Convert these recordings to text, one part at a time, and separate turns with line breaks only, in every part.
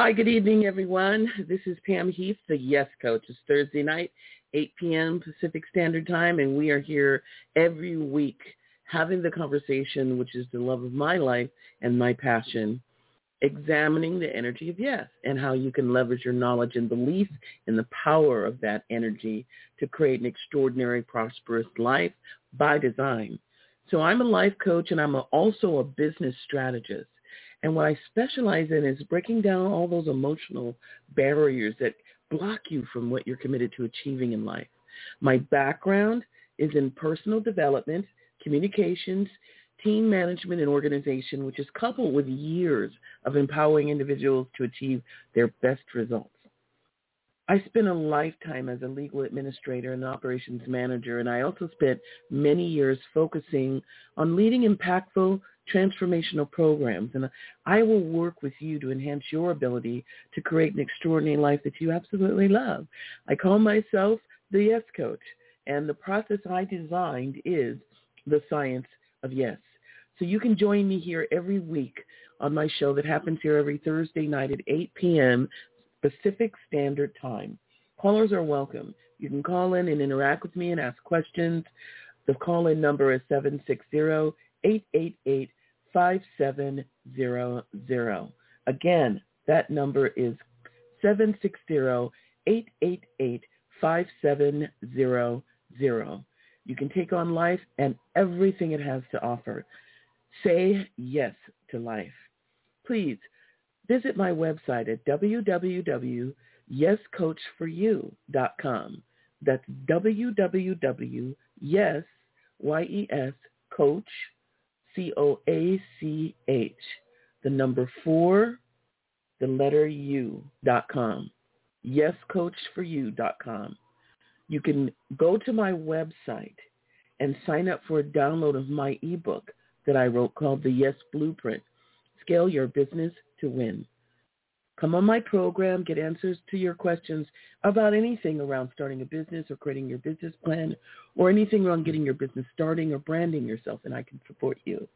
Hi, good evening, everyone. This is Pam Heath, the Yes Coach. It's Thursday night, 8 p.m. Pacific Standard Time, and we are here every week having the conversation, which is the love of my life and my passion, examining the energy of yes and how you can leverage your knowledge and belief in the power of that energy to create an extraordinary, prosperous life by design. So I'm a life coach and I'm also a business strategist. And what I specialize in is breaking down all those emotional barriers that block you from what you're committed to achieving in life. My background is in personal development, communications, team management, and organization, which is coupled with years of empowering individuals to achieve their best results. I spent a lifetime as a legal administrator and operations manager, and I also spent many years focusing on leading impactful transformational programs. And I will work with you to enhance your ability to create an extraordinary life that you absolutely love. I call myself the Yes Coach, and the process I designed is the science of yes. So you can join me here every week on my show that happens here every Thursday night at 8 p.m. Pacific Standard Time. Callers are welcome. You can call in and interact with me and ask questions. The call-in number is 760-888-5700. Again, that number is 760-888-5700. You can take on life and everything it has to offer. Say yes to life. Please visit my website at www.yescoachforyou.com. That's www.yes, Y-E-S, coach, C-O-A-C-H, the number four, the letter U dot com. Yescoachforyou.com. You can go to my website and sign up for a download of my ebook that I wrote called The Yes Blueprint, Scale Your Business to Win. Come on my program, get answers to your questions about anything around starting a business or creating your business plan or anything around getting your business starting or branding yourself, and I can support you.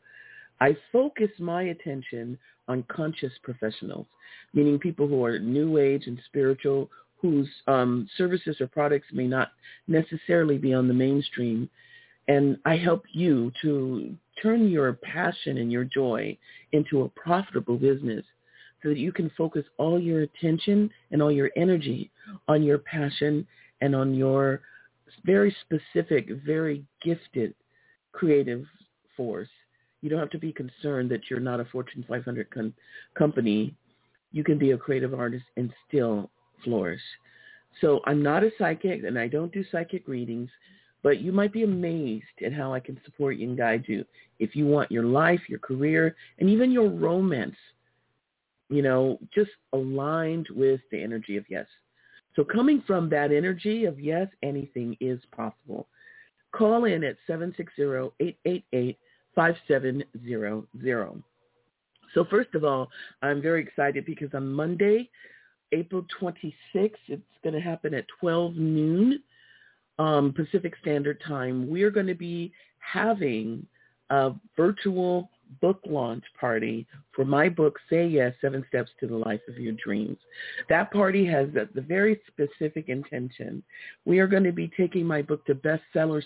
I focus my attention on conscious professionals, meaning people who are new age and spiritual, whose um, services or products may not necessarily be on the mainstream. And I help you to turn your passion and your joy into a profitable business so that you can focus all your attention and all your energy on your passion and on your very specific, very gifted creative force. You don't have to be concerned that you're not a Fortune 500 com- company. You can be a creative artist and still flourish. So I'm not a psychic and I don't do psychic readings, but you might be amazed at how I can support you and guide you if you want your life, your career, and even your romance you know, just aligned with the energy of yes. So coming from that energy of yes, anything is possible. Call in at 760-888-5700. So first of all, I'm very excited because on Monday, April 26th, it's going to happen at 12 noon um, Pacific Standard Time. We are going to be having a virtual book launch party for my book, Say Yes, Seven Steps to the Life of Your Dreams. That party has the, the very specific intention. We are going to be taking my book to bestseller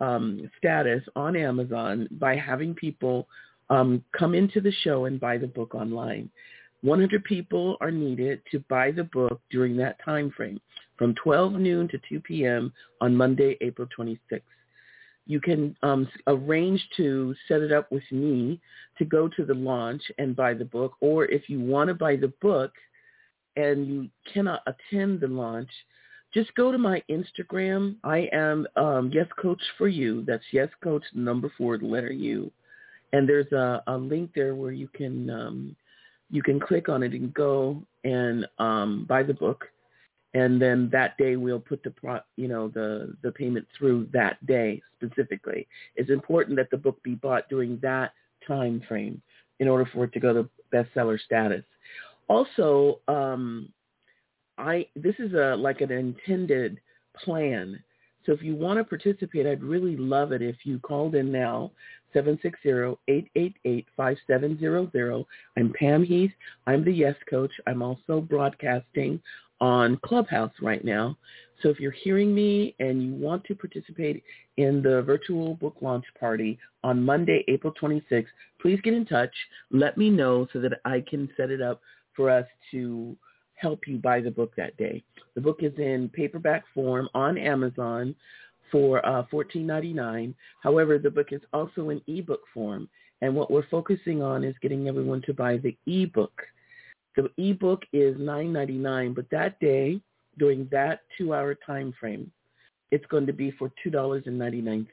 um, status on Amazon by having people um, come into the show and buy the book online. 100 people are needed to buy the book during that time frame from 12 noon to 2 p.m. on Monday, April 26th. You can um, arrange to set it up with me to go to the launch and buy the book, or if you want to buy the book and you cannot attend the launch, just go to my Instagram. I am um, Yes Coach for You. That's Yes Coach number four, letter U, and there's a, a link there where you can um, you can click on it and go and um, buy the book and then that day we'll put the pro, you know the the payment through that day specifically. It's important that the book be bought during that time frame in order for it to go to bestseller status. Also, um, I this is a like an intended plan. So if you want to participate, I'd really love it if you called in now, 760-888-5700. I'm Pam Heath. I'm the Yes Coach. I'm also broadcasting on Clubhouse right now. So if you're hearing me and you want to participate in the virtual book launch party on Monday, April 26th, please get in touch. Let me know so that I can set it up for us to help you buy the book that day. The book is in paperback form on Amazon for uh, $14.99. However, the book is also in ebook form. And what we're focusing on is getting everyone to buy the ebook the ebook is $9.99, but that day, during that two-hour time frame, it's going to be for $2.99.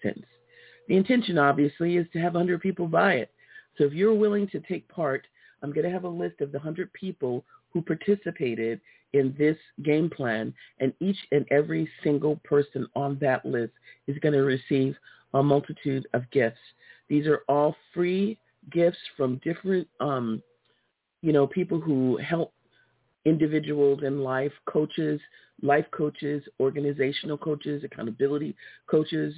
The intention, obviously, is to have 100 people buy it. So if you're willing to take part, I'm going to have a list of the 100 people who participated in this game plan, and each and every single person on that list is going to receive a multitude of gifts. These are all free gifts from different um, you know, people who help individuals in life, coaches, life coaches, organizational coaches, accountability coaches,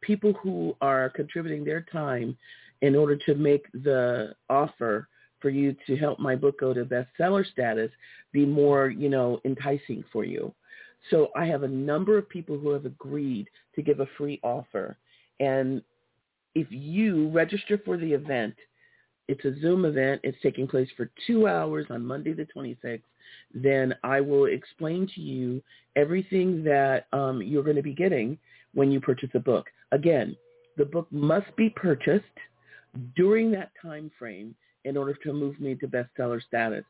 people who are contributing their time in order to make the offer for you to help my book go to bestseller status be more, you know, enticing for you. So I have a number of people who have agreed to give a free offer. And if you register for the event, it's a Zoom event. It's taking place for two hours on Monday the 26th. Then I will explain to you everything that um, you're going to be getting when you purchase a book. Again, the book must be purchased during that time frame in order to move me to bestseller status.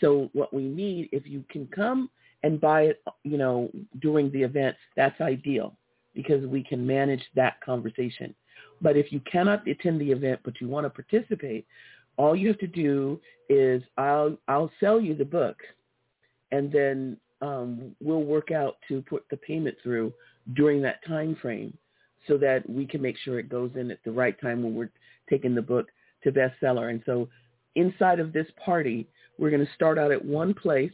So what we need, if you can come and buy it, you know, during the event, that's ideal because we can manage that conversation. But if you cannot attend the event but you want to participate, all you have to do is I'll I'll sell you the book, and then um, we'll work out to put the payment through during that time frame, so that we can make sure it goes in at the right time when we're taking the book to bestseller. And so, inside of this party, we're going to start out at one place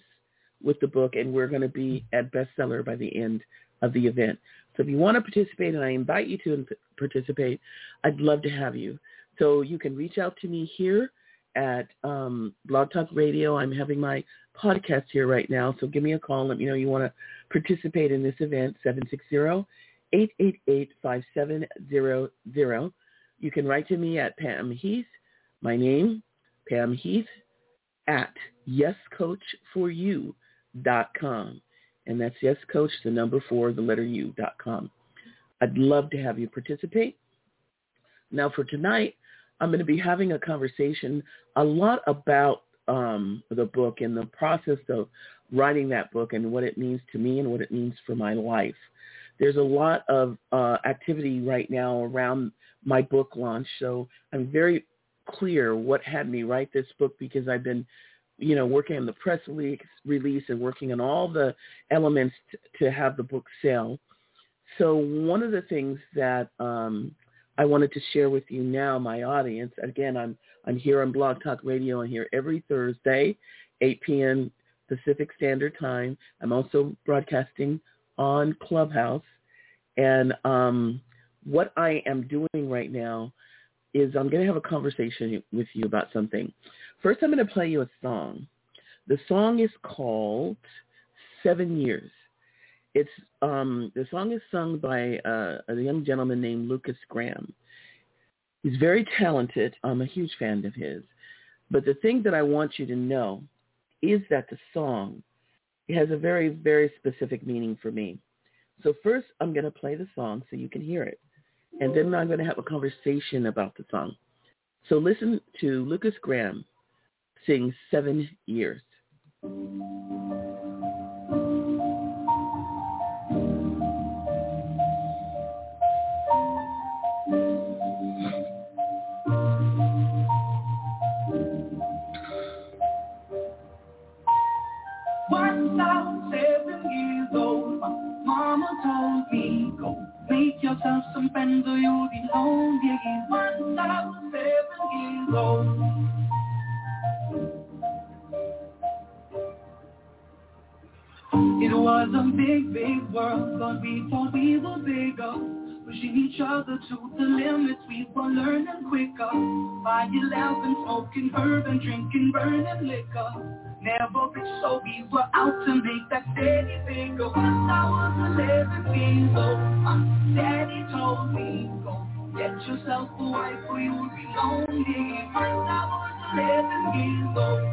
with the book, and we're going to be at bestseller by the end of the event. So if you want to participate, and I invite you to participate, I'd love to have you. So you can reach out to me here at um, Blog Talk Radio. I'm having my podcast here right now, so give me a call. Let me know you want to participate in this event, 760-888-5700. You can write to me at Pam Heath, my name, Pam Heath, at yescoach4u.com. And that's yes, coach, the number four, the letter U dot com. I'd love to have you participate. Now for tonight, I'm going to be having a conversation a lot about um, the book and the process of writing that book and what it means to me and what it means for my life. There's a lot of uh, activity right now around my book launch, so I'm very clear what had me write this book because I've been you know, working on the press release and working on all the elements t- to have the book sell. So one of the things that um, I wanted to share with you now, my audience, again, I'm I'm here on Blog Talk Radio. I'm here every Thursday, 8 p.m. Pacific Standard Time. I'm also broadcasting on Clubhouse. And um, what I am doing right now is I'm going to have a conversation with you about something. First, I'm going to play you a song. The song is called Seven Years. It's um, the song is sung by uh, a young gentleman named Lukas Graham. He's very talented. I'm a huge fan of his. But the thing that I want you to know is that the song has a very, very specific meaning for me. So first, I'm going to play the song so you can hear it. And then I'm going to have a conversation about the song. So listen to Lukas Graham sing Seven Years.
Yourself some friends or you'll be. Once I was years old. It was a big, big world, but we thought we were bigger. Pushing each other to the limits, we were learning quicker. By 11, smoking herb and drinking burning liquor. Never rich, so we were out to make that steady figure. Once I was 11 years old, my daddy told me, go get yourself a wife or you'll be lonely. Once I was 11 years old.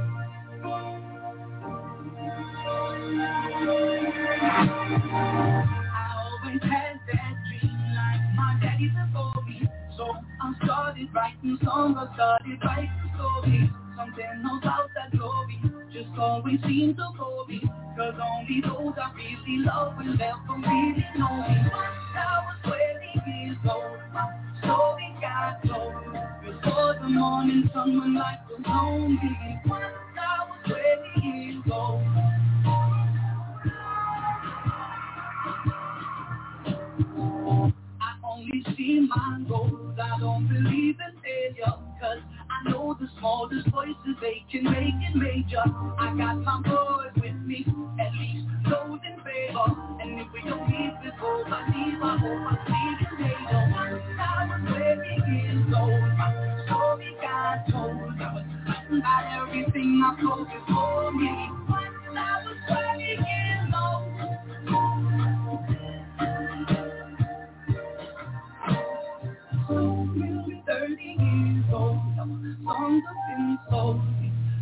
I always had that dream like my daddy before me. So I started writing songs, I started writing stories. Something about that glory always seems to me. Cause only those I really love will ever really know me. Once I was 20 years old, my story got told. Before the morning sun when life was lonely. Once I was 20 years old. I only see my goals, I don't believe in failure. Cause know the smallest voices, they can make it major. I got my boys with me, at least those in favor. And if we don't meet before I leave, I hope I see you later. I was 20 years old, my story got told. I was fighting about everything I told before me. Once I was 20 years Songs have been sold.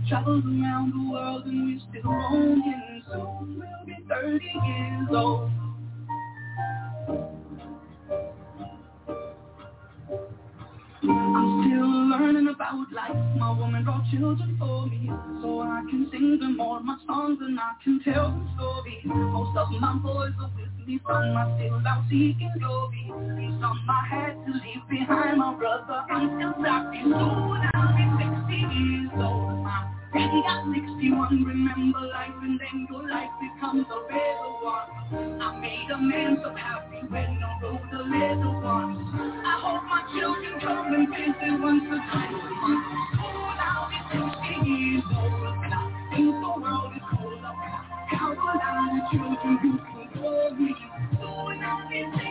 Traveled around the world and we're still roaming. Soon we'll be 30 years old. I'm still learning about life. My woman brought children for me, so I can sing them all my songs and I can tell them stories. Most of my boys are with me from my still out seeking glory. Some I had to leave behind, my brother. I'm still sorry. Soon I'll be 60 years old. My daddy got 61. Remember life and then your life becomes a better one. I made a man so happy when I rode the leather one. I hope my children come and visit once or twice a month. Soon I'll be 60 years old. And I think the world is cold up. Count down the children who can call me. Soon I'll be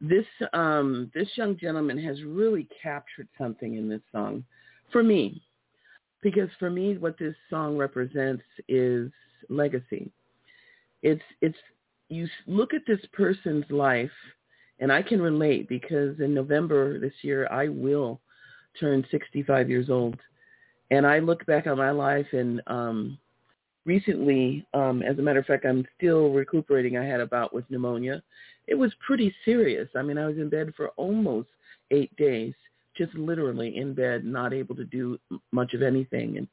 This um, this young gentleman has really captured something in this song for me, because for me, what this song represents is legacy. It's it's you look at this person's life, and I can relate because in November this year I will turn 65 years old. And I look back on my life and um recently um as a matter of fact I'm still recuperating. I had a bout with pneumonia it was pretty serious I mean I was in bed for almost 8 days just literally in bed not able to do much of anything and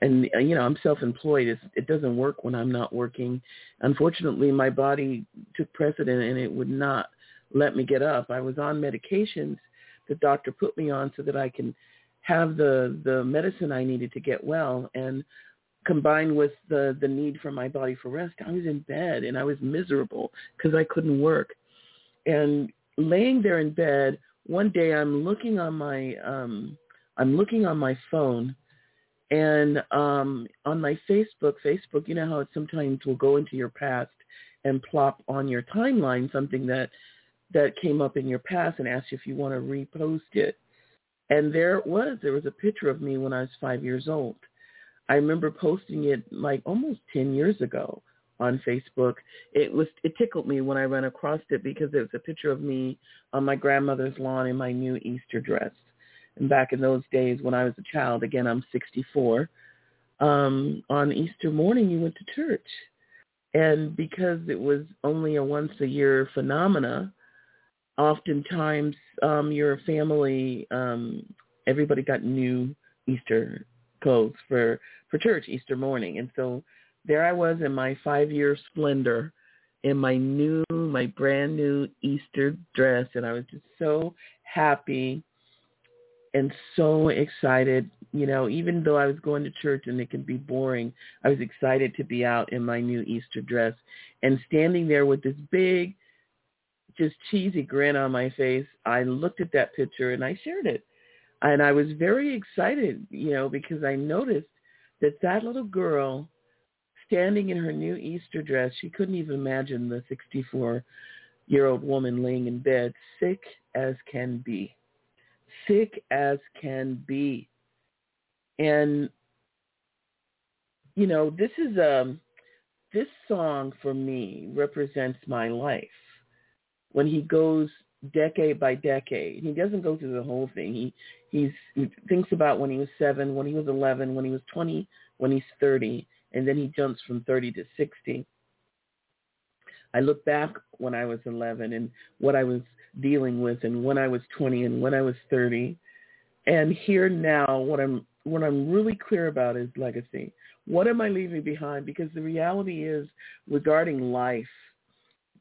and uh, you know I'm self-employed. It's, it doesn't work when I'm not working. Unfortunately, my body took precedent and it would not let me get up. I was on medications the doctor put me on so that I can have the the medicine I needed to get well and combined with the the need for my body for rest, I was in bed and I was miserable because I couldn't work. And laying there in bed, one day I'm looking on my um I'm looking on my phone and um on my Facebook, Facebook, you know how it sometimes will go into your past and plop on your timeline something that that came up in your past and ask you if you want to repost it. And there it was. There was a picture of me when I was five years old. I remember posting it like almost 10 years ago on Facebook. It was it tickled me when I ran across it because it was a picture of me on my grandmother's lawn in my new Easter dress. And back in those days when I was a child, again I'm 64, um, on Easter morning you went to church. And because it was only a once a year phenomena, oftentimes um, your family, um, everybody got new Easter clothes for for church Easter morning, and so there I was in my five year splendor, in my new, my brand new Easter dress, and I was just so happy and so excited. You know, even though I was going to church and it could be boring, I was excited to be out in my new Easter dress and standing there with this big just cheesy grin on my face, I looked at that picture and I shared it. And I was very excited, you know, because I noticed that that little girl standing in her new Easter dress, she couldn't even imagine the 64-year-old woman laying in bed, sick as can be. Sick as can be. And, you know, this is, a, this song for me represents my life when he goes decade by decade. He doesn't go through the whole thing. He he's, he thinks about when he was seven, when he was eleven, when he was twenty, when he's thirty, and then he jumps from thirty to sixty. I look back when I was eleven and what I was dealing with, and when I was twenty, and when I was thirty, and here now, what I'm what I'm really clear about is legacy. What am I leaving behind? Because the reality is, regarding life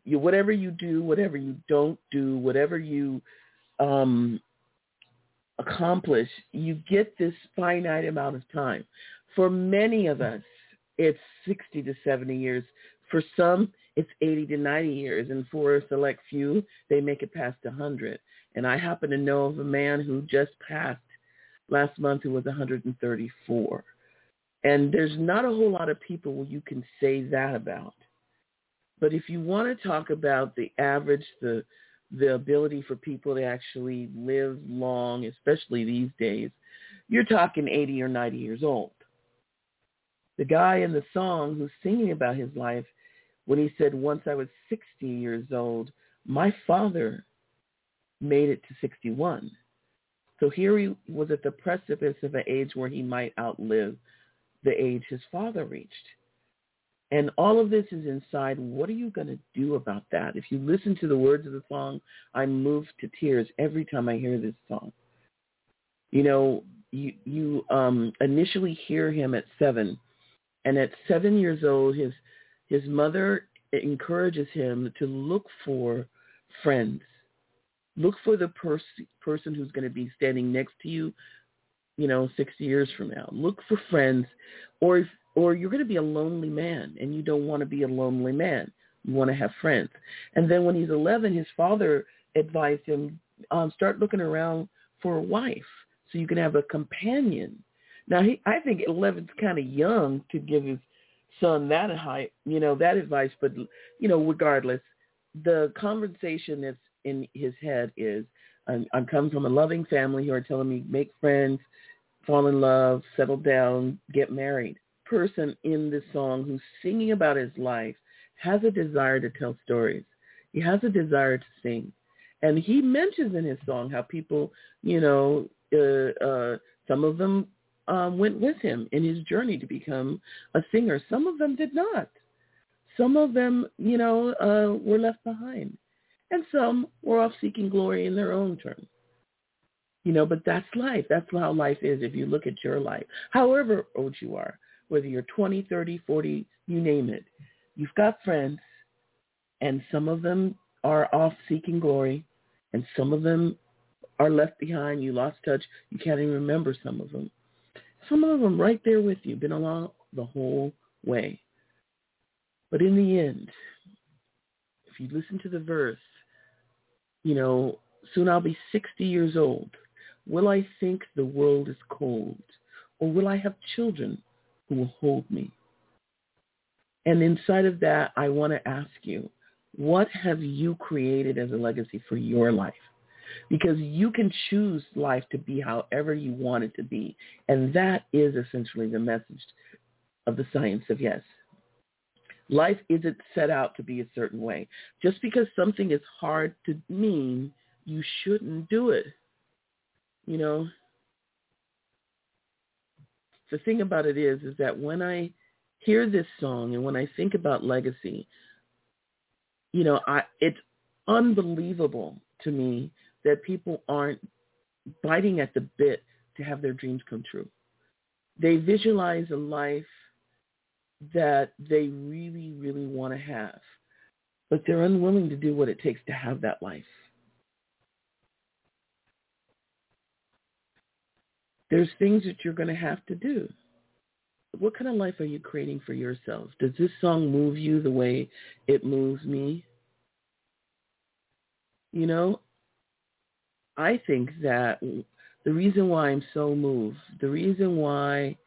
you whatever you do, whatever you don't do, whatever you um, accomplish, you get this finite amount of time. For many of us, it's 60 to 70 years. For some, it's 80 to 90 years. And for a select few, they make it past 100. And I happen to know of a man who just passed last month who was 134. And there's not a whole lot of people you can say that about. But if you want to talk about the average, the the ability for people to actually live long, especially these days, you're talking 80 or 90 years old. The guy in the song who's singing about his life, when he said, once I was 60 years old, my father made it to 61. So here he was at the precipice of an age where he might outlive the age his father reached. And all of this is inside. What are you going to do about that? If you listen to the words of the song, I'm moved to tears every time I hear this song. You know, you you um, initially hear him at seven, and at seven years old, his his mother encourages him to look for friends. Look for the pers- person who's going to be standing next to you, you know, 60 years from now. Look for friends, or if or you're going to be a lonely man and you don't want to be a lonely man. You want to have friends. And then when he's 11, his father advised him, um, start looking around for a wife so you can have a companion. Now, he, I think 11's kind of young to give his son that high, you know, that advice. But, you know, regardless, the conversation that's in his head is, I'm, I'm coming from a loving family who are telling me make friends, fall in love, settle down, get married person in this song who's singing about his life has a desire to tell stories. He has a desire to sing. And he mentions in his song how people, you know, uh, uh, some of them um, went with him in his journey to become a singer. Some of them did not. Some of them, you know, uh, were left behind. And some were off seeking glory in their own turn. You know, but that's life. That's how life is if you look at your life. However old you are, whether you're 20, 30, 40, you name it. You've got friends, and some of them are off seeking glory, and some of them are left behind. You lost touch. You can't even remember some of them. Some of them right there with you, been along the whole way. But in the end, if you listen to the verse, you know, soon I'll be 60 years old. Will I think the world is cold? Or will I have children who will hold me? And inside of that, I want to ask you, what have you created as a legacy for your life? Because you can choose life to be however you want it to be. And that is essentially the message of the science of yes. Life isn't set out to be a certain way. Just because something is hard to mean, you shouldn't do it. You know, the thing about it is, is that when I hear this song and when I think about legacy, you know, I it's unbelievable to me that people aren't biting at the bit to have their dreams come true. They visualize a life that they really, really want to have, but they're unwilling to do what it takes to have that life. There's things that you're going to have to do. What kind of life are you creating for yourself? Does this song move you the way it moves me? You know, I think that the reason why I'm so moved, the reason why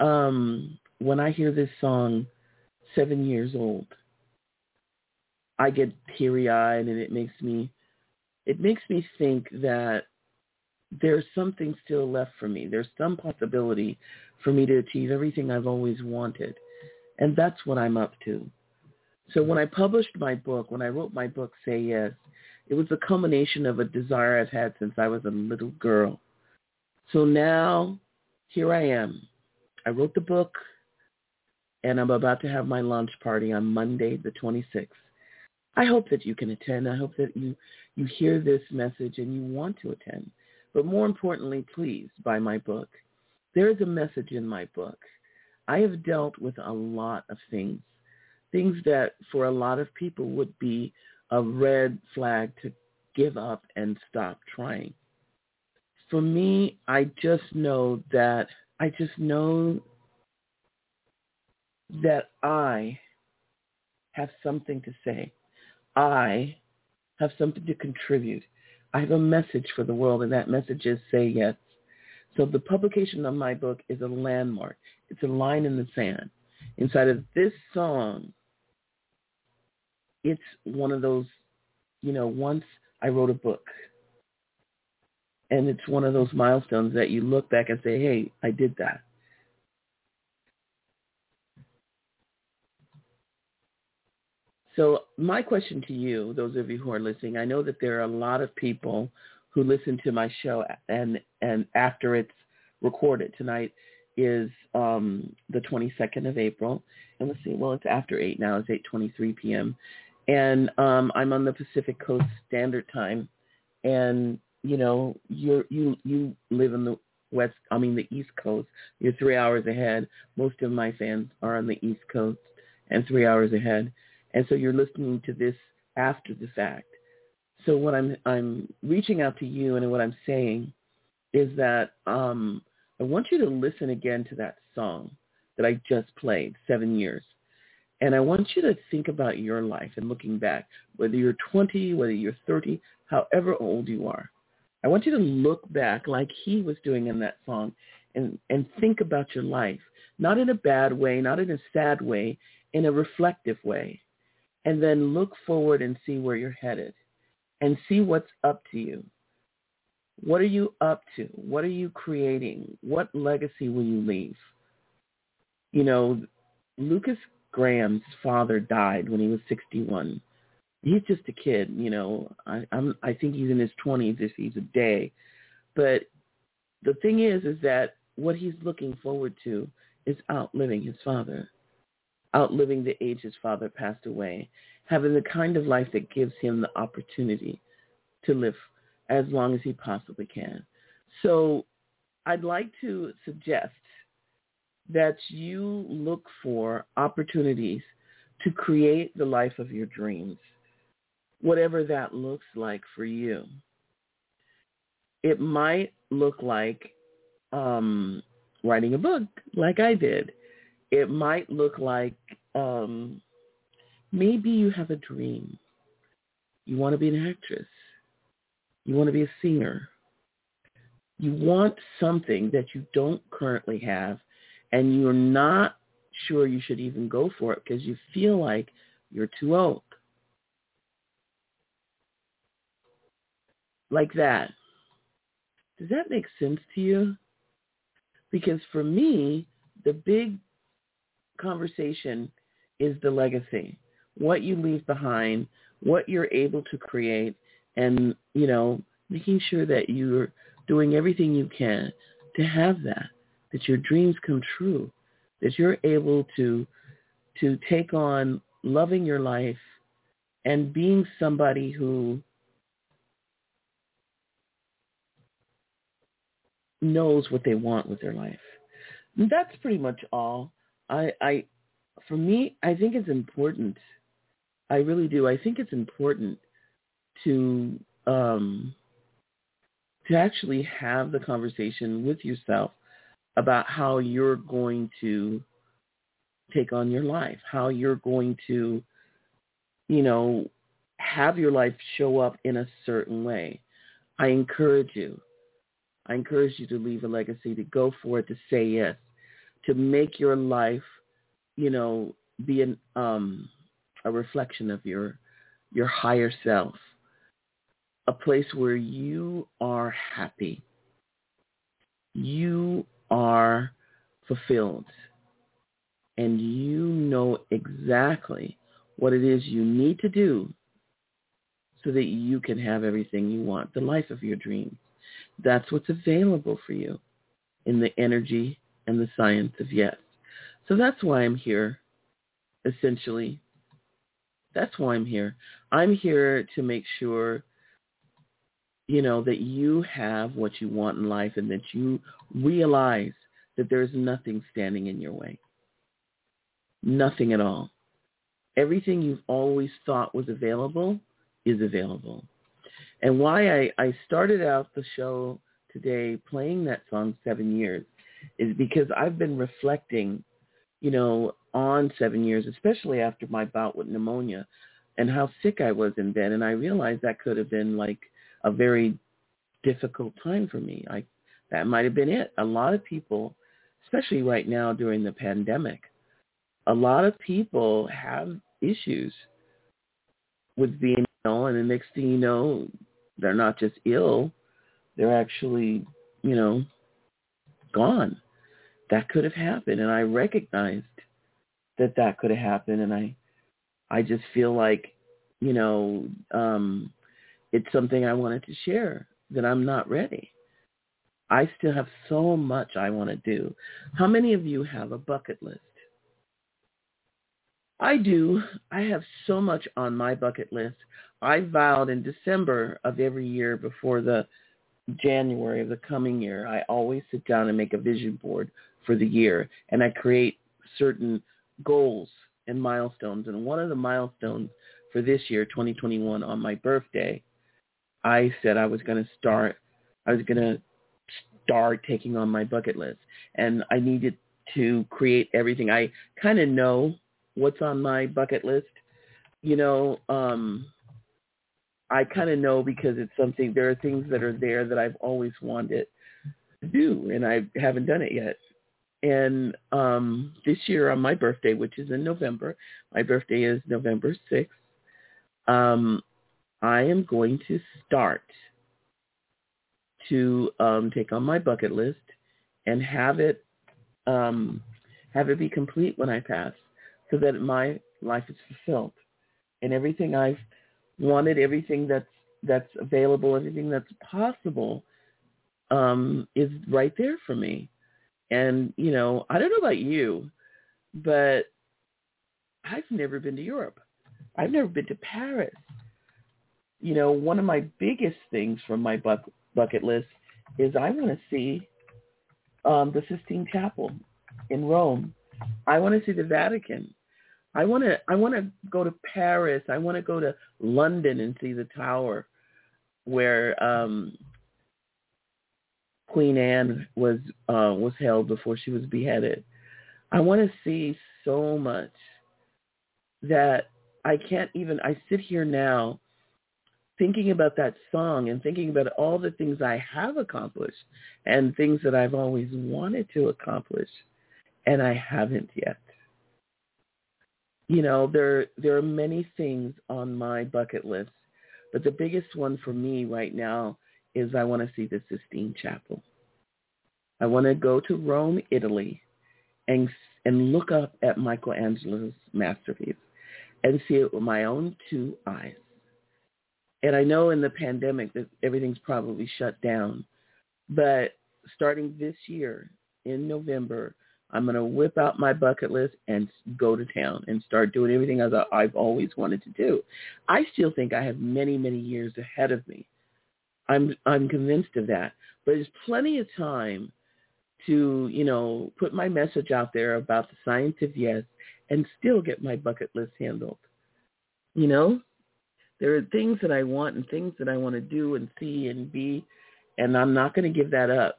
um, when I hear this song, seven years old, I get teary-eyed and it makes me, it makes me think that there's something still left for me. There's some possibility for me to achieve everything I've always wanted. And that's what I'm up to. So when I published my book, when I wrote my book, Say Yes, it was a culmination of a desire I've had since I was a little girl. So now here I am. I wrote the book and I'm about to have my launch party on Monday, the 26th. I hope that you can attend. I hope that you, you hear this message and you want to attend. But more importantly, please buy my book. There is a message in my book. I have dealt with a lot of things, things that for a lot of people would be a red flag to give up and stop trying. For me, I just know that I just know that I have something to say. I have something to contribute. I have a message for the world, and that message is say yes. So the publication of my book is a landmark. It's a line in the sand. Inside of this song, it's one of those, you know, once I wrote a book. And it's one of those milestones that you look back and say, hey, I did that. So my question to you, those of you who are listening, I know that there are a lot of people who listen to my show and and after it's recorded tonight is um, the 22nd of April. And let's see, well, it's after 8 now. It's 8.23 p.m. And um, I'm on the Pacific Coast Standard Time. And, you know, you you you live in the West, I mean the East Coast. You're three hours ahead. Most of my fans are on the East Coast and three hours ahead. And so you're listening to this after the fact. So what I'm I'm reaching out to you and what I'm saying is that um, I want you to listen again to that song that I just played, Seven Years. And I want you to think about your life and looking back, whether you're 20, whether you're 30, however old you are. I want you to look back like he was doing in that song and, and think about your life, not in a bad way, not in a sad way, in a reflective way and then look forward and see where you're headed and see what's up to you. What are you up to? What are you creating? What legacy will you leave? You know, Lukas Graham's father died when he was 61. He's just a kid, you know. I, I'm I think he's in his 20s if he's a day. But the thing is is that what he's looking forward to is outliving his father outliving the age his father passed away, having the kind of life that gives him the opportunity to live as long as he possibly can. So I'd like to suggest that you look for opportunities to create the life of your dreams, whatever that looks like for you. It might look like um, writing a book, like I did. It might look like um, maybe you have a dream. You want to be an actress. You want to be a singer. You want something that you don't currently have and you're not sure you should even go for it because you feel like you're too old. Like that. Does that make sense to you? Because for me, the big conversation is the legacy, what you leave behind, what you're able to create, and, you know, making sure that you're doing everything you can to have that that your dreams come true, that you're able to to take on loving your life and being somebody who knows what they want with their life. That's pretty much all. I, I, for me, I think it's important. I really do. I think it's important to um, to actually have the conversation with yourself about how you're going to take on your life, how you're going to, you know, have your life show up in a certain way. I encourage you. I encourage you to leave a legacy, to go for it, to say yes, to make your life, you know, be an, um, a reflection of your your higher self, a place where you are happy. You are fulfilled and you know exactly what it is you need to do so that you can have everything you want, the life of your dreams. That's what's available for you in the energy and the science of yes. So that's why I'm here, essentially. That's why I'm here. I'm here to make sure you know, that you have what you want in life and that you realize that there's nothing standing in your way. Nothing at all. Everything you've always thought was available is available. And why I, I started out the show today playing that song, Seven Years, is because I've been reflecting, you know, on seven years, especially after my bout with pneumonia and how sick I was in bed. And I realized that could have been like a very difficult time for me. I that might have been it. A lot of people, especially right now during the pandemic, a lot of people have issues with being ill, and the next thing you know, they're not just ill, they're actually, you know, gone. That could have happened, and I recognized that that could have happened, and I, I just feel like, you know, um, it's something I wanted to share that I'm not ready. I still have so much I want to do. How many of you have a bucket list? I do. I have so much on my bucket list. I vowed in December of every year before the January of the coming year, I always sit down and make a vision board for the year and I create certain goals and milestones. And one of the milestones for this year, 2021, on my birthday, I said I was going to start, I was going to start taking on my bucket list. And I needed to create everything. I kind of know what's on my bucket list. You know, um, I kind of know because it's something, there are things that are there that I've always wanted to do, and I haven't done it yet. And um, this year on my birthday, which is in November, my birthday is November 6th, um, I am going to start to um, take on my bucket list and have it um, have it be complete when I pass, so that my life is fulfilled and everything I've wanted, everything that's that's available, everything that's possible um, is right there for me. And you know, I don't know about you, but I've never been to Europe. I've never been to Paris you know, one of my biggest things from my buck, bucket list is I want to see um, the Sistine Chapel in Rome. I want to see the Vatican. I want to I want to go to Paris. I want to go to London and see the tower where um, Queen Anne was uh, was held before she was beheaded. I want to see so much that I can't even. I sit here now thinking about that song and thinking about all the things I have accomplished and things that I've always wanted to accomplish and I haven't yet. You know, there there are many things on my bucket list, but the biggest one for me right now is I want to see the Sistine Chapel. I want to go to Rome, Italy, and and look up at Michelangelo's masterpiece and see it with my own two eyes. And I know in the pandemic that everything's probably shut down, but starting this year in November, I'm going to whip out my bucket list and go to town and start doing everything as I've always wanted to do. I still think I have many, many years ahead of me. I'm I'm convinced of that. But there's plenty of time to, you know, put my message out there about the science of yes and still get my bucket list handled. You know? There are things that I want and things that I want to do and see and be, and I'm not going to give that up.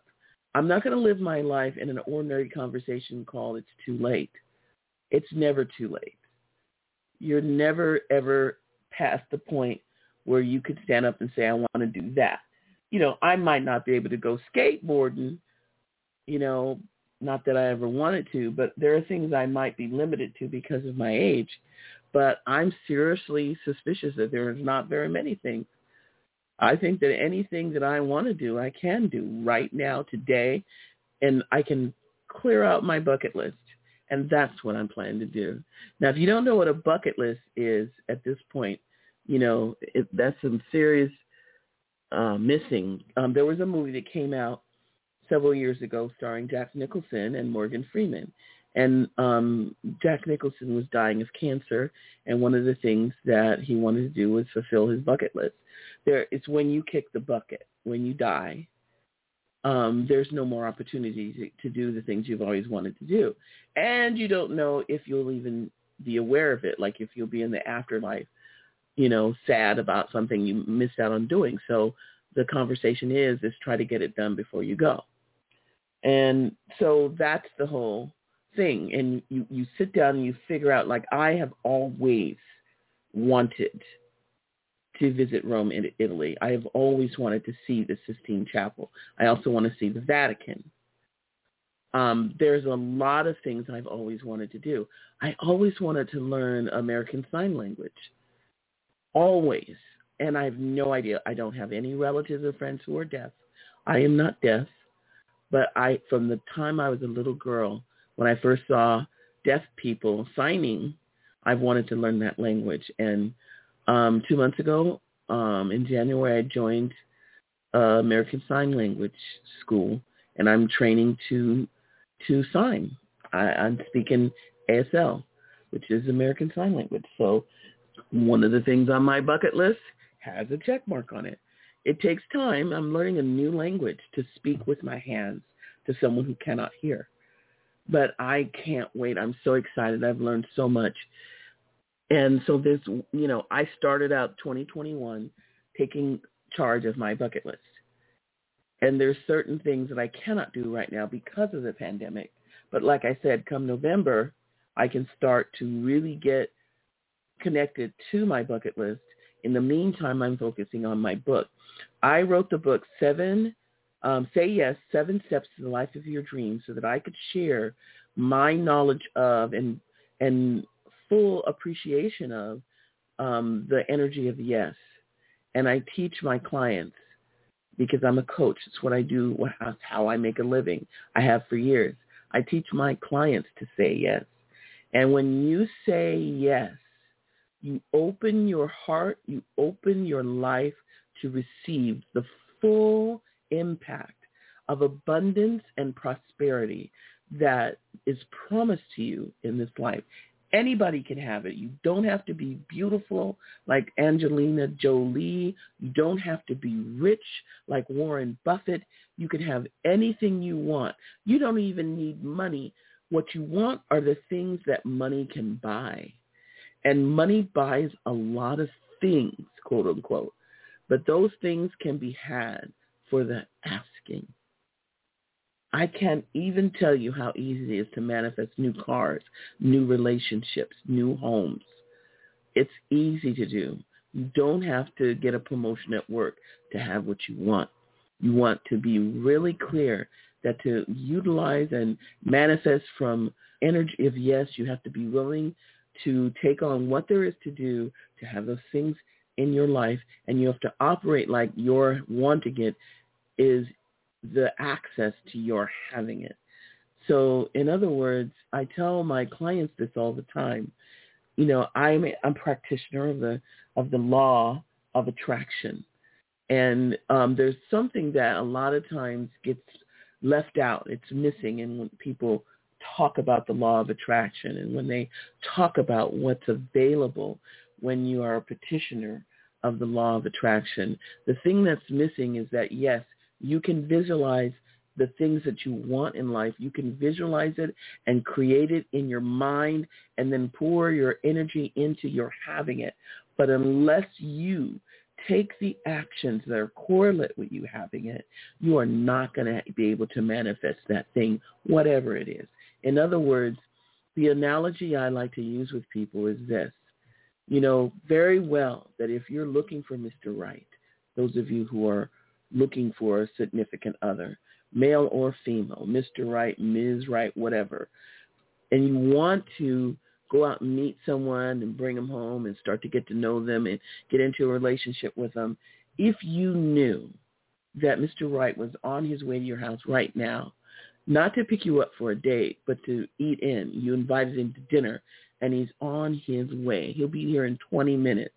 I'm not going to live my life in an ordinary conversation called it's too late. It's never too late. You're never, ever past the point where you could stand up and say, I want to do that. You know, I might not be able to go skateboarding, you know, not that I ever wanted to, but there are things I might be limited to because of my age. But I'm seriously suspicious that there's not very many things I think that anything that I want to do, I can do right now, today, and I can clear out my bucket list. And that's what I'm planning to do. Now, if you don't know what a bucket list is at this point, you know, it, that's some serious uh, missing. Um, there was a movie that came out several years ago starring Jack Nicholson and Morgan Freeman. And um, Jack Nicholson was dying of cancer, and one of the things that he wanted to do was fulfill his bucket list. There, it's when you kick the bucket, when you die, um, there's no more opportunity to, to do the things you've always wanted to do, and you don't know if you'll even be aware of it, like if you'll be in the afterlife, you know, sad about something you missed out on doing. So the conversation is is try to get it done before you go. And so that's the whole thing and you, you sit down and you figure out like I have always wanted to visit Rome and Italy. I have always wanted to see the Sistine Chapel. I also want to see the Vatican. Um, there's a lot of things I've always wanted to do. I always wanted to learn American Sign Language. Always. And I have no idea. I don't have any relatives or friends who are deaf. I am not deaf. But I, from the time I was a little girl, when I first saw deaf people signing, I've wanted to learn that language. And um, two months ago, um, in January, I joined uh, American Sign Language School, and I'm training to to sign. I, I'm speaking ASL, which is American Sign Language. So one of the things on my bucket list has a check mark on it. It takes time. I'm learning a new language to speak with my hands to someone who cannot hear but I can't wait. I'm so excited. I've learned so much. And so this, you know, I started out 2021 taking charge of my bucket list. And there's certain things that I cannot do right now because of the pandemic. But like I said, come November, I can start to really get connected to my bucket list. In the meantime, I'm focusing on my book. I wrote the book, Seven um, Say Yes, Seven Steps to the Life of Your Dreams, so that I could share my knowledge of and, and full appreciation of um, the energy of yes. And I teach my clients because I'm a coach. It's what I do. How I make a living. I have for years. I teach my clients to say yes. And when you say yes, you open your heart, you open your life to receive the full impact of abundance and prosperity that is promised to you in this life. Anybody can have it. You don't have to be beautiful like Angelina Jolie. You don't have to be rich like Warren Buffett. You can have anything you want. You don't even need money. What you want are the things that money can buy. And money buys a lot of things, quote unquote. But those things can be had for the asking. I can't even tell you how easy it is to manifest new cars, new relationships, new homes. It's easy to do. You don't have to get a promotion at work to have what you want. You want to be really clear that to utilize and manifest from energy of yes, you have to be willing to take on what there is to do to have those things in your life and you have to operate like your wanting it is the access to your having it. So in other words, I tell my clients this all the time. You know, I'm a, I'm a practitioner of the of the law of attraction, and um, there's something that a lot of times gets left out. It's missing, and when people talk about the law of attraction, and when they talk about what's available when you are a petitioner of the law of attraction, the thing that's missing is that yes, you can visualize the things that you want in life. You can visualize it and create it in your mind and then pour your energy into your having it. But unless you take the actions that are correlate with you having it, you are not going to be able to manifest that thing, whatever it is. In other words, the analogy I like to use with people is this. You know very well that if you're looking for Mr. Right, those of you who are looking for a significant other, male or female, Mr. Right, Ms. Right, whatever, and you want to go out and meet someone and bring them home and start to get to know them and get into a relationship with them, if you knew that Mr. Right was on his way to your house right now, not to pick you up for a date, but to eat in, you invited him to dinner and he's on his way. He'll be here in 20 minutes.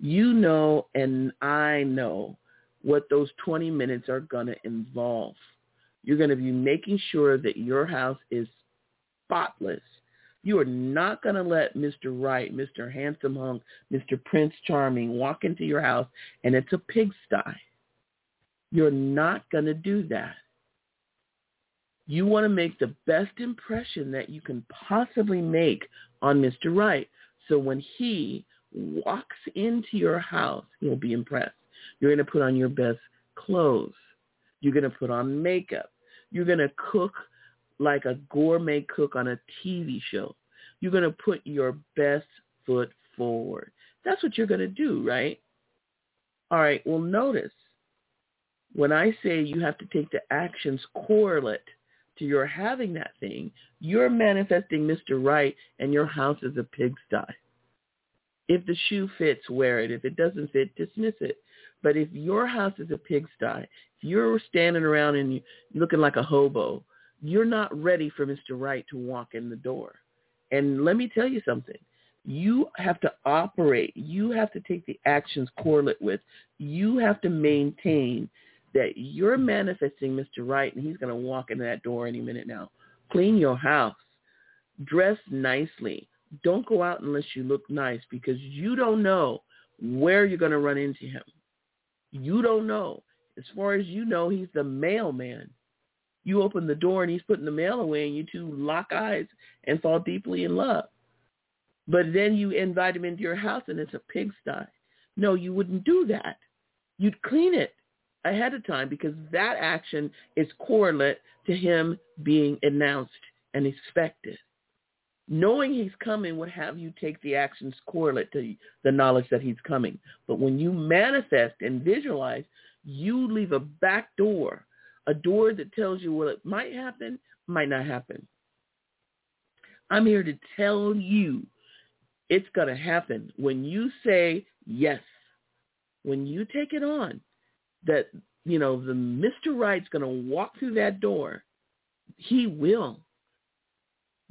You know and I know what those 20 minutes are going to involve. You're going to be making sure that your house is spotless. You are not going to let Mr. Right, Mr. Handsome Hunk, Mr. Prince Charming walk into your house and it's a pigsty. You're not going to do that. You want to make the best impression that you can possibly make on Mr. Right. So when he walks into your house, he'll be impressed. You're going to put on your best clothes. You're going to put on makeup. You're going to cook like a gourmet cook on a TV show. You're going to put your best foot forward. That's what you're going to do, right? All right, well, notice when I say you have to take the actions correlate to your having that thing, you're manifesting Mr. Right and your house is a pigsty. If the shoe fits, wear it. If it doesn't fit, dismiss it. But if your house is a pigsty, if you're standing around and you're looking like a hobo, you're not ready for Mr. Right to walk in the door. And let me tell you something. You have to operate. You have to take the actions correlate with. You have to maintain that you're manifesting Mr. Right and he's going to walk into that door any minute now. Clean your house. Dress nicely. Don't go out unless you look nice because you don't know where you're going to run into him. You don't know. As far as you know, he's the mailman. You open the door and he's putting the mail away and you two lock eyes and fall deeply in love. But then you invite him into your house and it's a pigsty. No, you wouldn't do that. You'd clean it ahead of time because that action is correlate to him being announced and expected knowing he's coming would have you take the actions correlate to the knowledge that he's coming. But when you manifest and visualize, you leave a back door, a door that tells you, well, it might happen, might not happen. I'm here to tell you it's going to happen. When you say yes, when you take it on, that, you know, the Mr. Right's going to walk through that door, he will.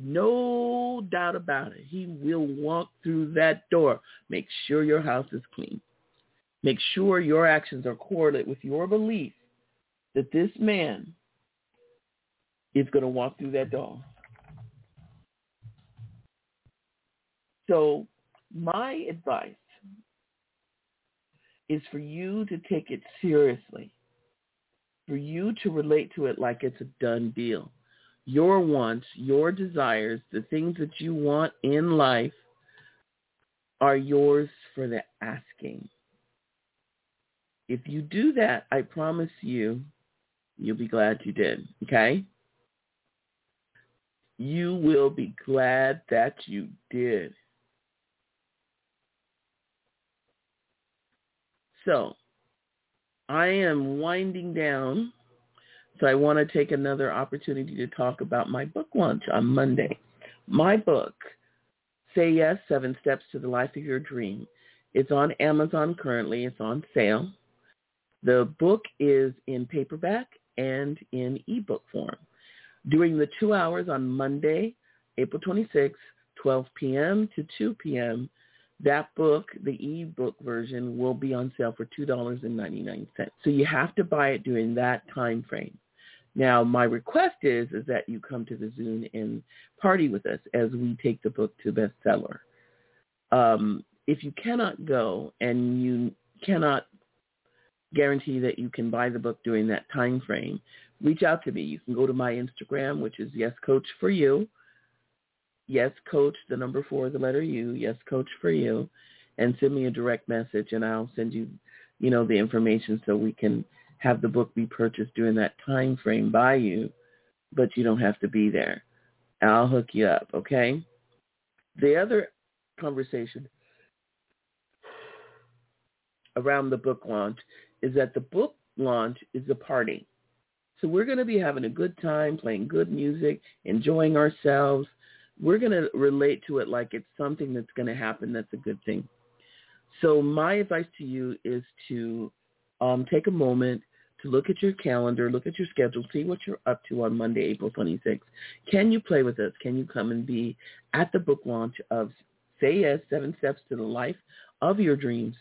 No doubt about it. He will walk through that door. Make sure your house is clean. Make sure your actions are correlate with your belief that this man is going to walk through that door. So my advice is for you to take it seriously, for you to relate to it like it's a done deal. Your wants, your desires, the things that you want in life are yours for the asking. If you do that, I promise you, you'll be glad you did, okay? You will be glad that you did. So I am winding down. So I want to take another opportunity to talk about my book launch on Monday. My book, Say Yes, Seven Steps to the Life of Your Dream. It's on Amazon currently. It's on sale. The book is in paperback and in ebook form. During the two hours on Monday, April 26, 12 p.m. to 2 p.m., that book, the e-book version, will be on sale for $2.99. So you have to buy it during that time frame. Now, my request is is that you come to the Zoom and party with us as we take the book to bestseller. Um, if you cannot go and you cannot guarantee that you can buy the book during that time frame, reach out to me. You can go to my Instagram, which is Yes Coach for You yes coach the number four the letter u yes coach for you and send me a direct message and i'll send you you know the information so we can have the book be purchased during that time frame by you but you don't have to be there. I'll hook you up okay? The other conversation around the book launch is that the book launch is a party. So we're going to be having a good time playing good music enjoying ourselves. We're going to relate to it like it's something that's going to happen that's a good thing. So my advice to you is to um, take a moment to look at your calendar, look at your schedule, see what you're up to on Monday, April 26th. Can you play with us? Can you come and be at the book launch of Say Yes, Seven Steps to the Life of Your Dreams?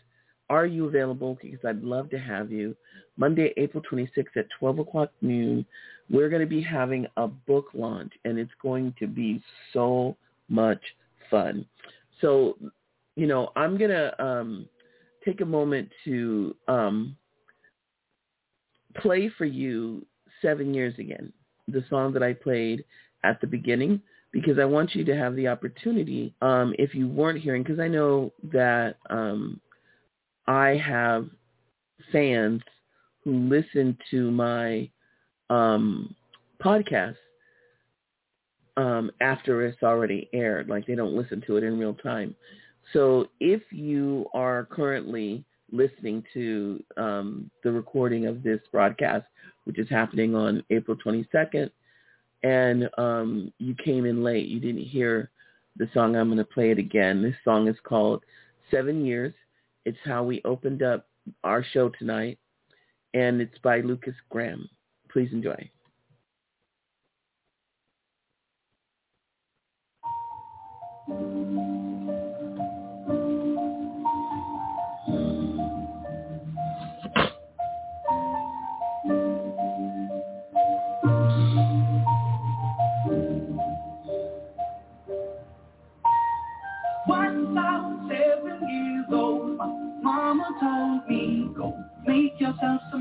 Are you available? Because I'd love to have you. Monday, April 26th at 12 o'clock noon we're going to be having a book launch and it's going to be so much fun. So, you know, I'm going to um, take a moment to um, play for you Seven Years Again, the song that I played at the beginning, because I want you to have the opportunity, um, if you weren't hearing, because I know that um, I have fans who listen to my um, podcast um, after it's already aired. Like they don't listen to it in real time. So if you are currently listening to um, the recording of this broadcast, which is happening on April 22nd, and um, you came in late, you didn't hear the song, I'm going to play it again. This song is called Seven Years. It's how we opened up our show tonight, and it's by Lukas Graham. Please enjoy.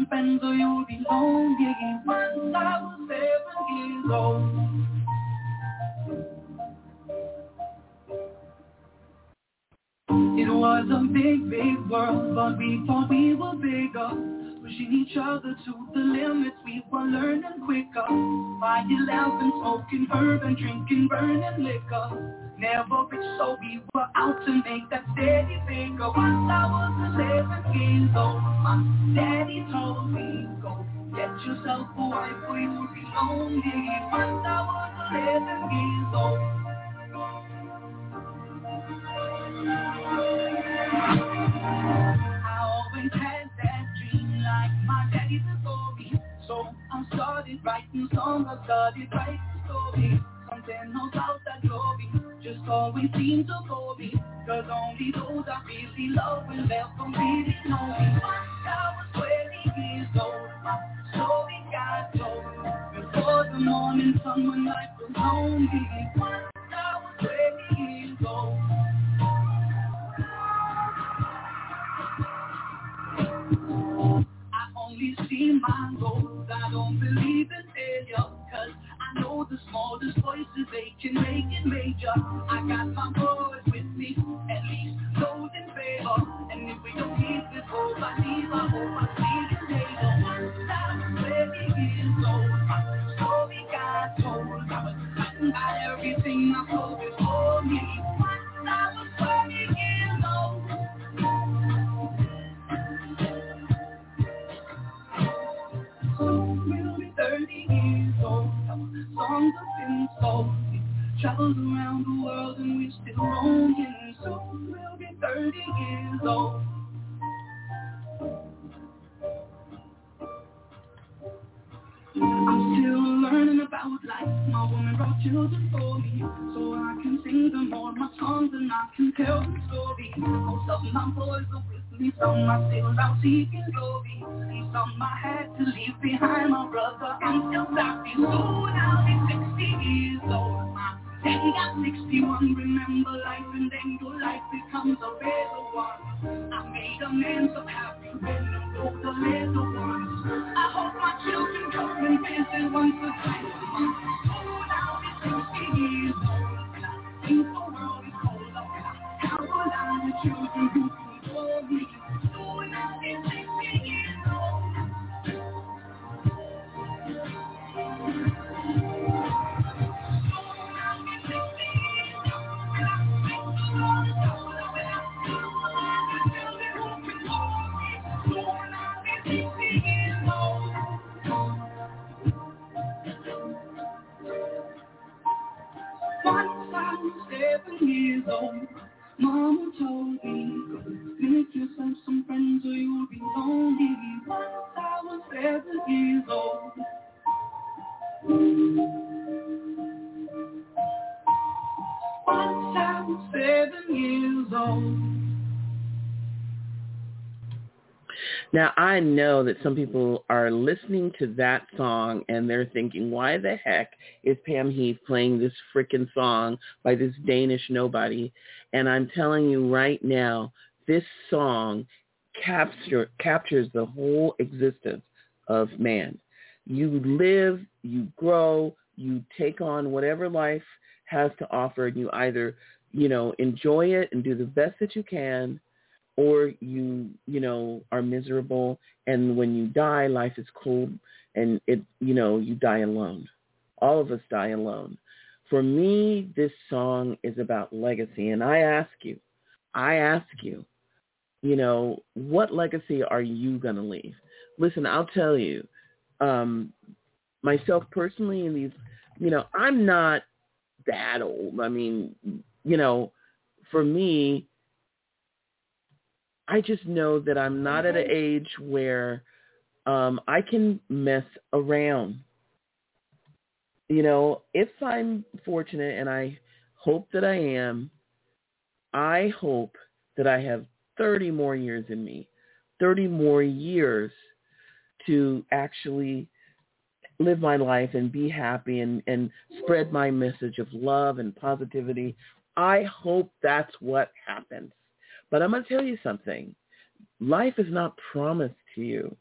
Friends or you'll be lonely. Once I was seven years old. It was a big, big world, but we thought we were bigger. Pushing each other to the limits, we were learning quicker. By 11, smoking herb and drinking burning liquor. Never rich, so we were out to make that steady figure. Once I was 11 years old, my daddy told me, go get yourself a wife or you'll be lonely. Once I was 11 years old. I always had that dream like my daddy before. So I started writing songs, I started writing stories. Something about that glory just always seem to bore me. Cause only those I really love will ever really know me. Once I was 20 years old, my story got told. Before the morning sun, when life was lonely. Once I was 20 years old. I only see my goals, I don't believe in I know the smallest voices, they can make it major. I got my boys with me, at least those in favor. And if we don't keep this hope, I leave, I hope I see you later. Once I was 20 years old, my story got told. I was frightened by everything I saw before me. Once I was 20 years old. Songs have been sold. We traveled around the world and we're still roaming. Soon we'll be 30 years old. I'm still learning about life. My woman brought children for me, so I can sing them all my songs and I can tell them stories. Most of my boys are with me, some are still out seeking glory. And some I had to leave behind, my brother and still happy. Soon I'll be 60 years old. Daddy got 61. Remember life and then your life becomes a better one. I made amends of when I wrote the little ones. I hope my children come and visit once or twice a month. Soon I'll be 60 years old. Think the world is cold. How will I the children who Mama told me, make yourself some friends or you'll be lonely. Once I was seven years old. Once I was seven years old.
Now I know that some people are listening to that song and they're thinking, why the heck is Pam Heath playing this frickin' song by this Danish nobody? And I'm telling you right now, this song capture, captures the whole existence of man. You live, you grow, you take on whatever life has to offer and you either, you know, enjoy it and do the best that you can or you you know are miserable. And when you die life is cold and it you know you die alone. All of us die alone. For me this song is about legacy. And i ask you i ask you you know what legacy are you going to leave? Listen i'll tell you um myself personally in these you know i'm not that old. I mean you know for me I just know that I'm not at an age where um, I can mess around. You know, if I'm fortunate, and I hope that I am, I hope that I have 30 more years in me, 30 more years to actually live my life and be happy and, and spread my message of love and positivity. I hope that's what happens. But I'm going to tell you something. Life is not promised to you.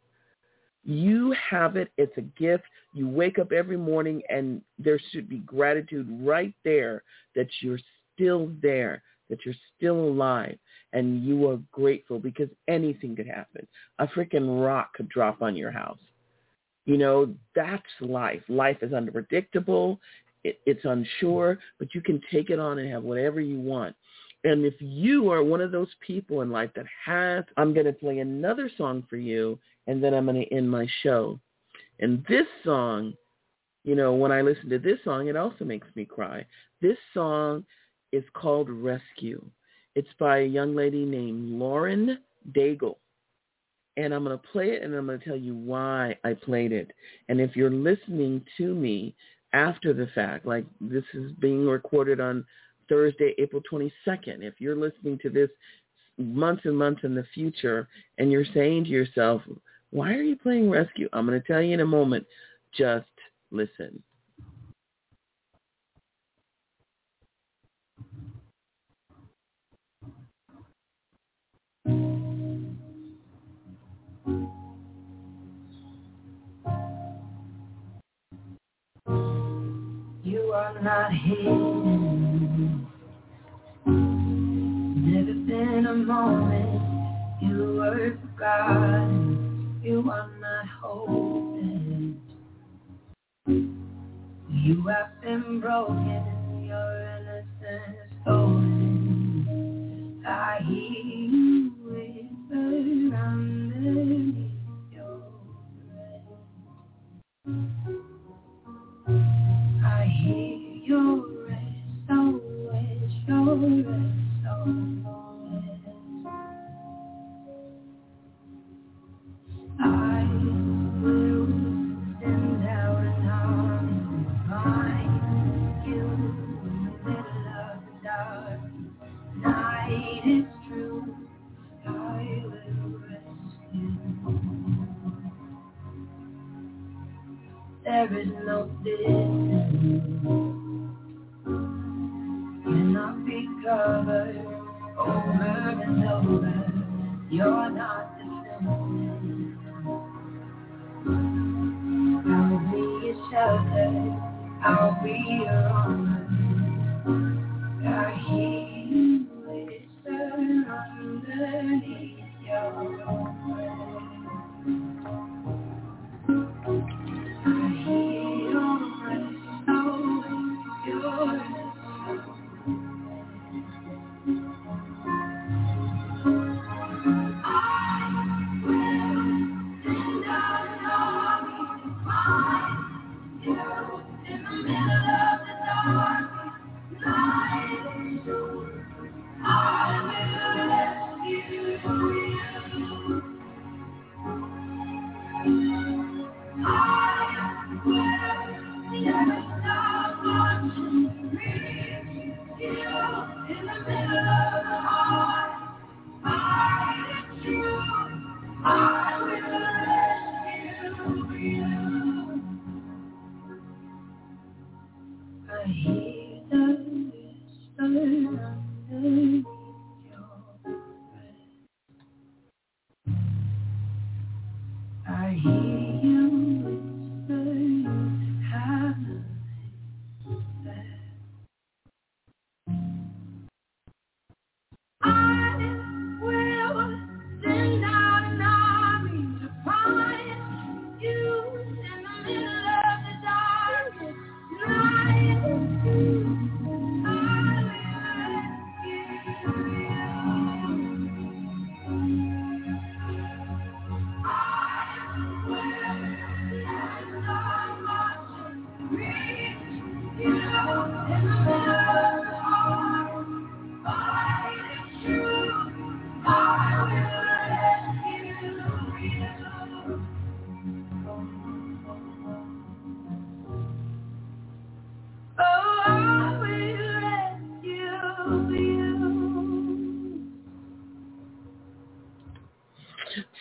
You have it. It's a gift. You wake up every morning and there should be gratitude right there that you're still there, that you're still alive and you are grateful because anything could happen. A freaking rock could drop on your house. You know, that's life. Life is unpredictable. It, it's unsure, but you can take it on and have whatever you want. And if you are one of those people in life that has, I'm going to play another song for you, and then I'm going to end my show. And this song, you know, when I listen to this song, it also makes me cry. This song is called Rescue. It's by a young lady named Lauren Daigle. And I'm going to play it and I'm going to tell you why I played it. And if you're listening to me after the fact, like this is being recorded on Thursday, April 22nd. If you're listening to this months and months in the future and you're saying to yourself, why are you playing rescue? I'm going to tell you in a moment. Just listen.
You are not here. Been a moment you were forgotten. You are not hoping. You have been broken, your innocence stolen. I hear you whisper There is no distance cannot be covered over and over. You're not defended. I'll be your shelter. I'll be your armor.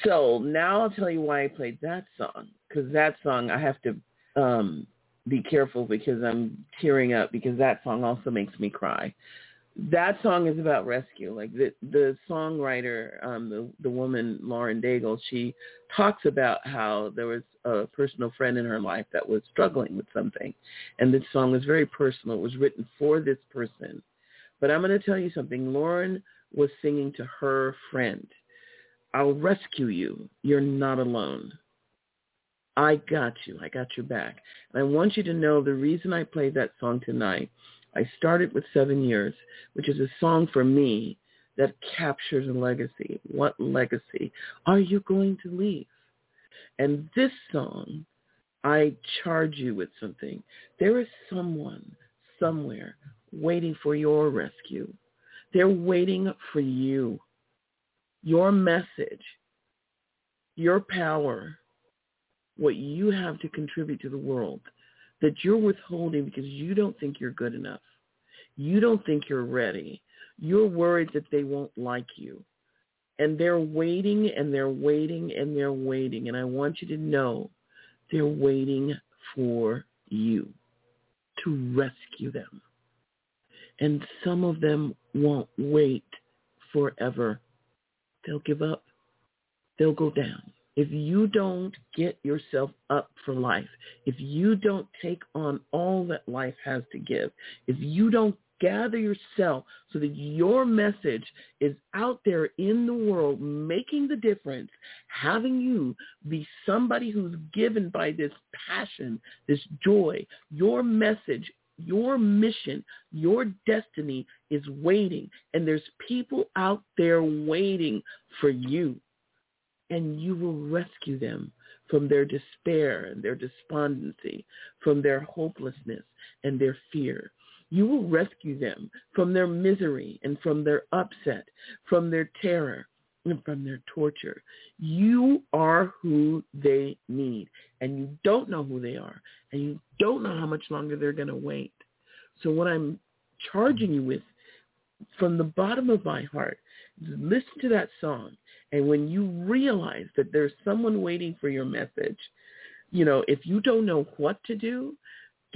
So now I'll tell you why I played that song. Because that song, I have to um, be careful because I'm tearing up because that song also makes me cry. That song is about rescue. Like the the songwriter, um, the the woman Lauren Daigle, she talks about how there was a personal friend in her life that was struggling with something, and this song was very personal. It was written for this person. But I'm going to tell you something. Lauren was singing to her friend. I'll rescue you. You're not alone. I got you. I got your back. And I want you to know the reason I played that song tonight, I started with Seven Years, which is a song for me that captures a legacy. What legacy are you going to leave? And this song, I charge you with something. There is someone somewhere waiting for your rescue. They're waiting for you your message, your power, what you have to contribute to the world that you're withholding because you don't think you're good enough. You don't think you're ready. You're worried that they won't like you. And they're waiting and they're waiting and they're waiting. And I want you to know they're waiting for you to rescue them. And some of them won't wait forever they'll give up. They'll go down. if you don't get yourself up for life, if you don't take on all that life has to give, if you don't gather yourself so that your message is out there in the world making the difference, having you be somebody who's given by this passion, this joy, your message, your mission, your destiny is waiting. And there's people out there waiting for you. And you will rescue them from their despair and their despondency, from their hopelessness and their fear. You will rescue them from their misery and from their upset, from their terror from their torture. You are who they need, and you don't know who they are, and you don't know how much longer they're going to wait. So what I'm charging you with from the bottom of my heart, listen to that song. And when you realize that there's someone waiting for your message, you know, if you don't know what to do,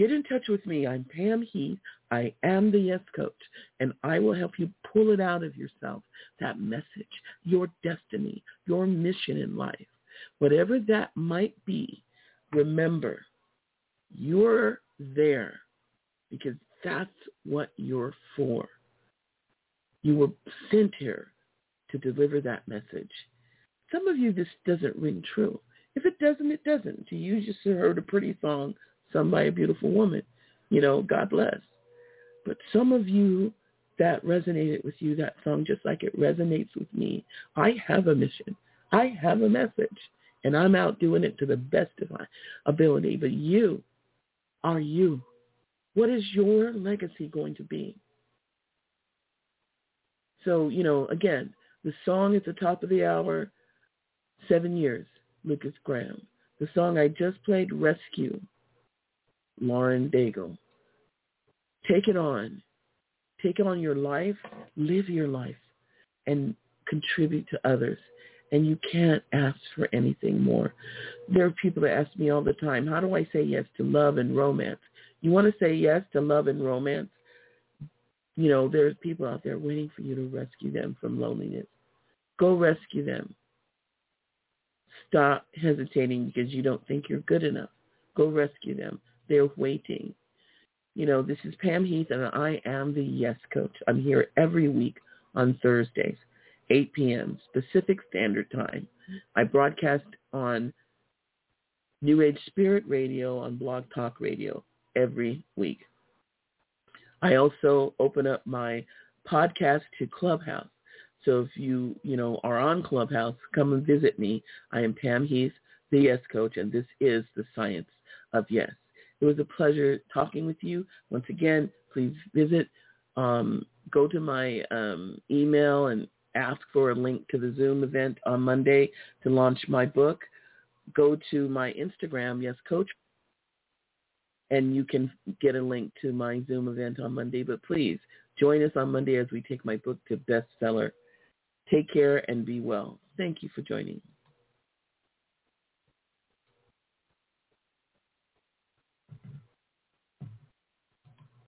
get in touch with me. I'm Pam Heath. I am the Yes Coach, and I will help you pull it out of yourself, that message, your destiny, your mission in life. Whatever that might be, remember, you're there because that's what you're for. You were sent here to deliver that message. Some of you, this doesn't ring true. If it doesn't, it doesn't. You just heard a pretty song by a beautiful woman. You know, God bless. But some of you that resonated with you, that song, just like it resonates with me. I have a mission. I have a message. And I'm out doing it to the best of my ability. But you are you. What is your legacy going to be? So, you know, again, the song at the top of the hour, Seven Years, Lukas Graham. The song I just played, Rescue, Lauren Daigle. Take it on. Take it on your life, live your life, and contribute to others. And you can't ask for anything more. There are people that ask me all the time, how do I say yes to love and romance? You want to say yes to love and romance? You know, there's people out there waiting for you to rescue them from loneliness. Go rescue them. Stop hesitating because you don't think you're good enough. Go rescue them. They're waiting. You know, this is Pam Heath, and I am the Yes Coach. I'm here every week on Thursdays, 8 p.m. Pacific Standard Time. I broadcast on New Age Spirit Radio on Blog Talk Radio every week. I also open up my podcast to Clubhouse. So if you, you know, are on Clubhouse, come and visit me. I am Pam Heath, the Yes Coach, and this is the Science of Yes. It was a pleasure talking with you. Once again, please visit, um, go to my um, email and ask for a link to the Zoom event on Monday to launch my book. Go to my Instagram, Yes Coach, and you can get a link to my Zoom event on Monday. But please join us on Monday as we take my book to bestseller. Take care and be well. Thank you for joining.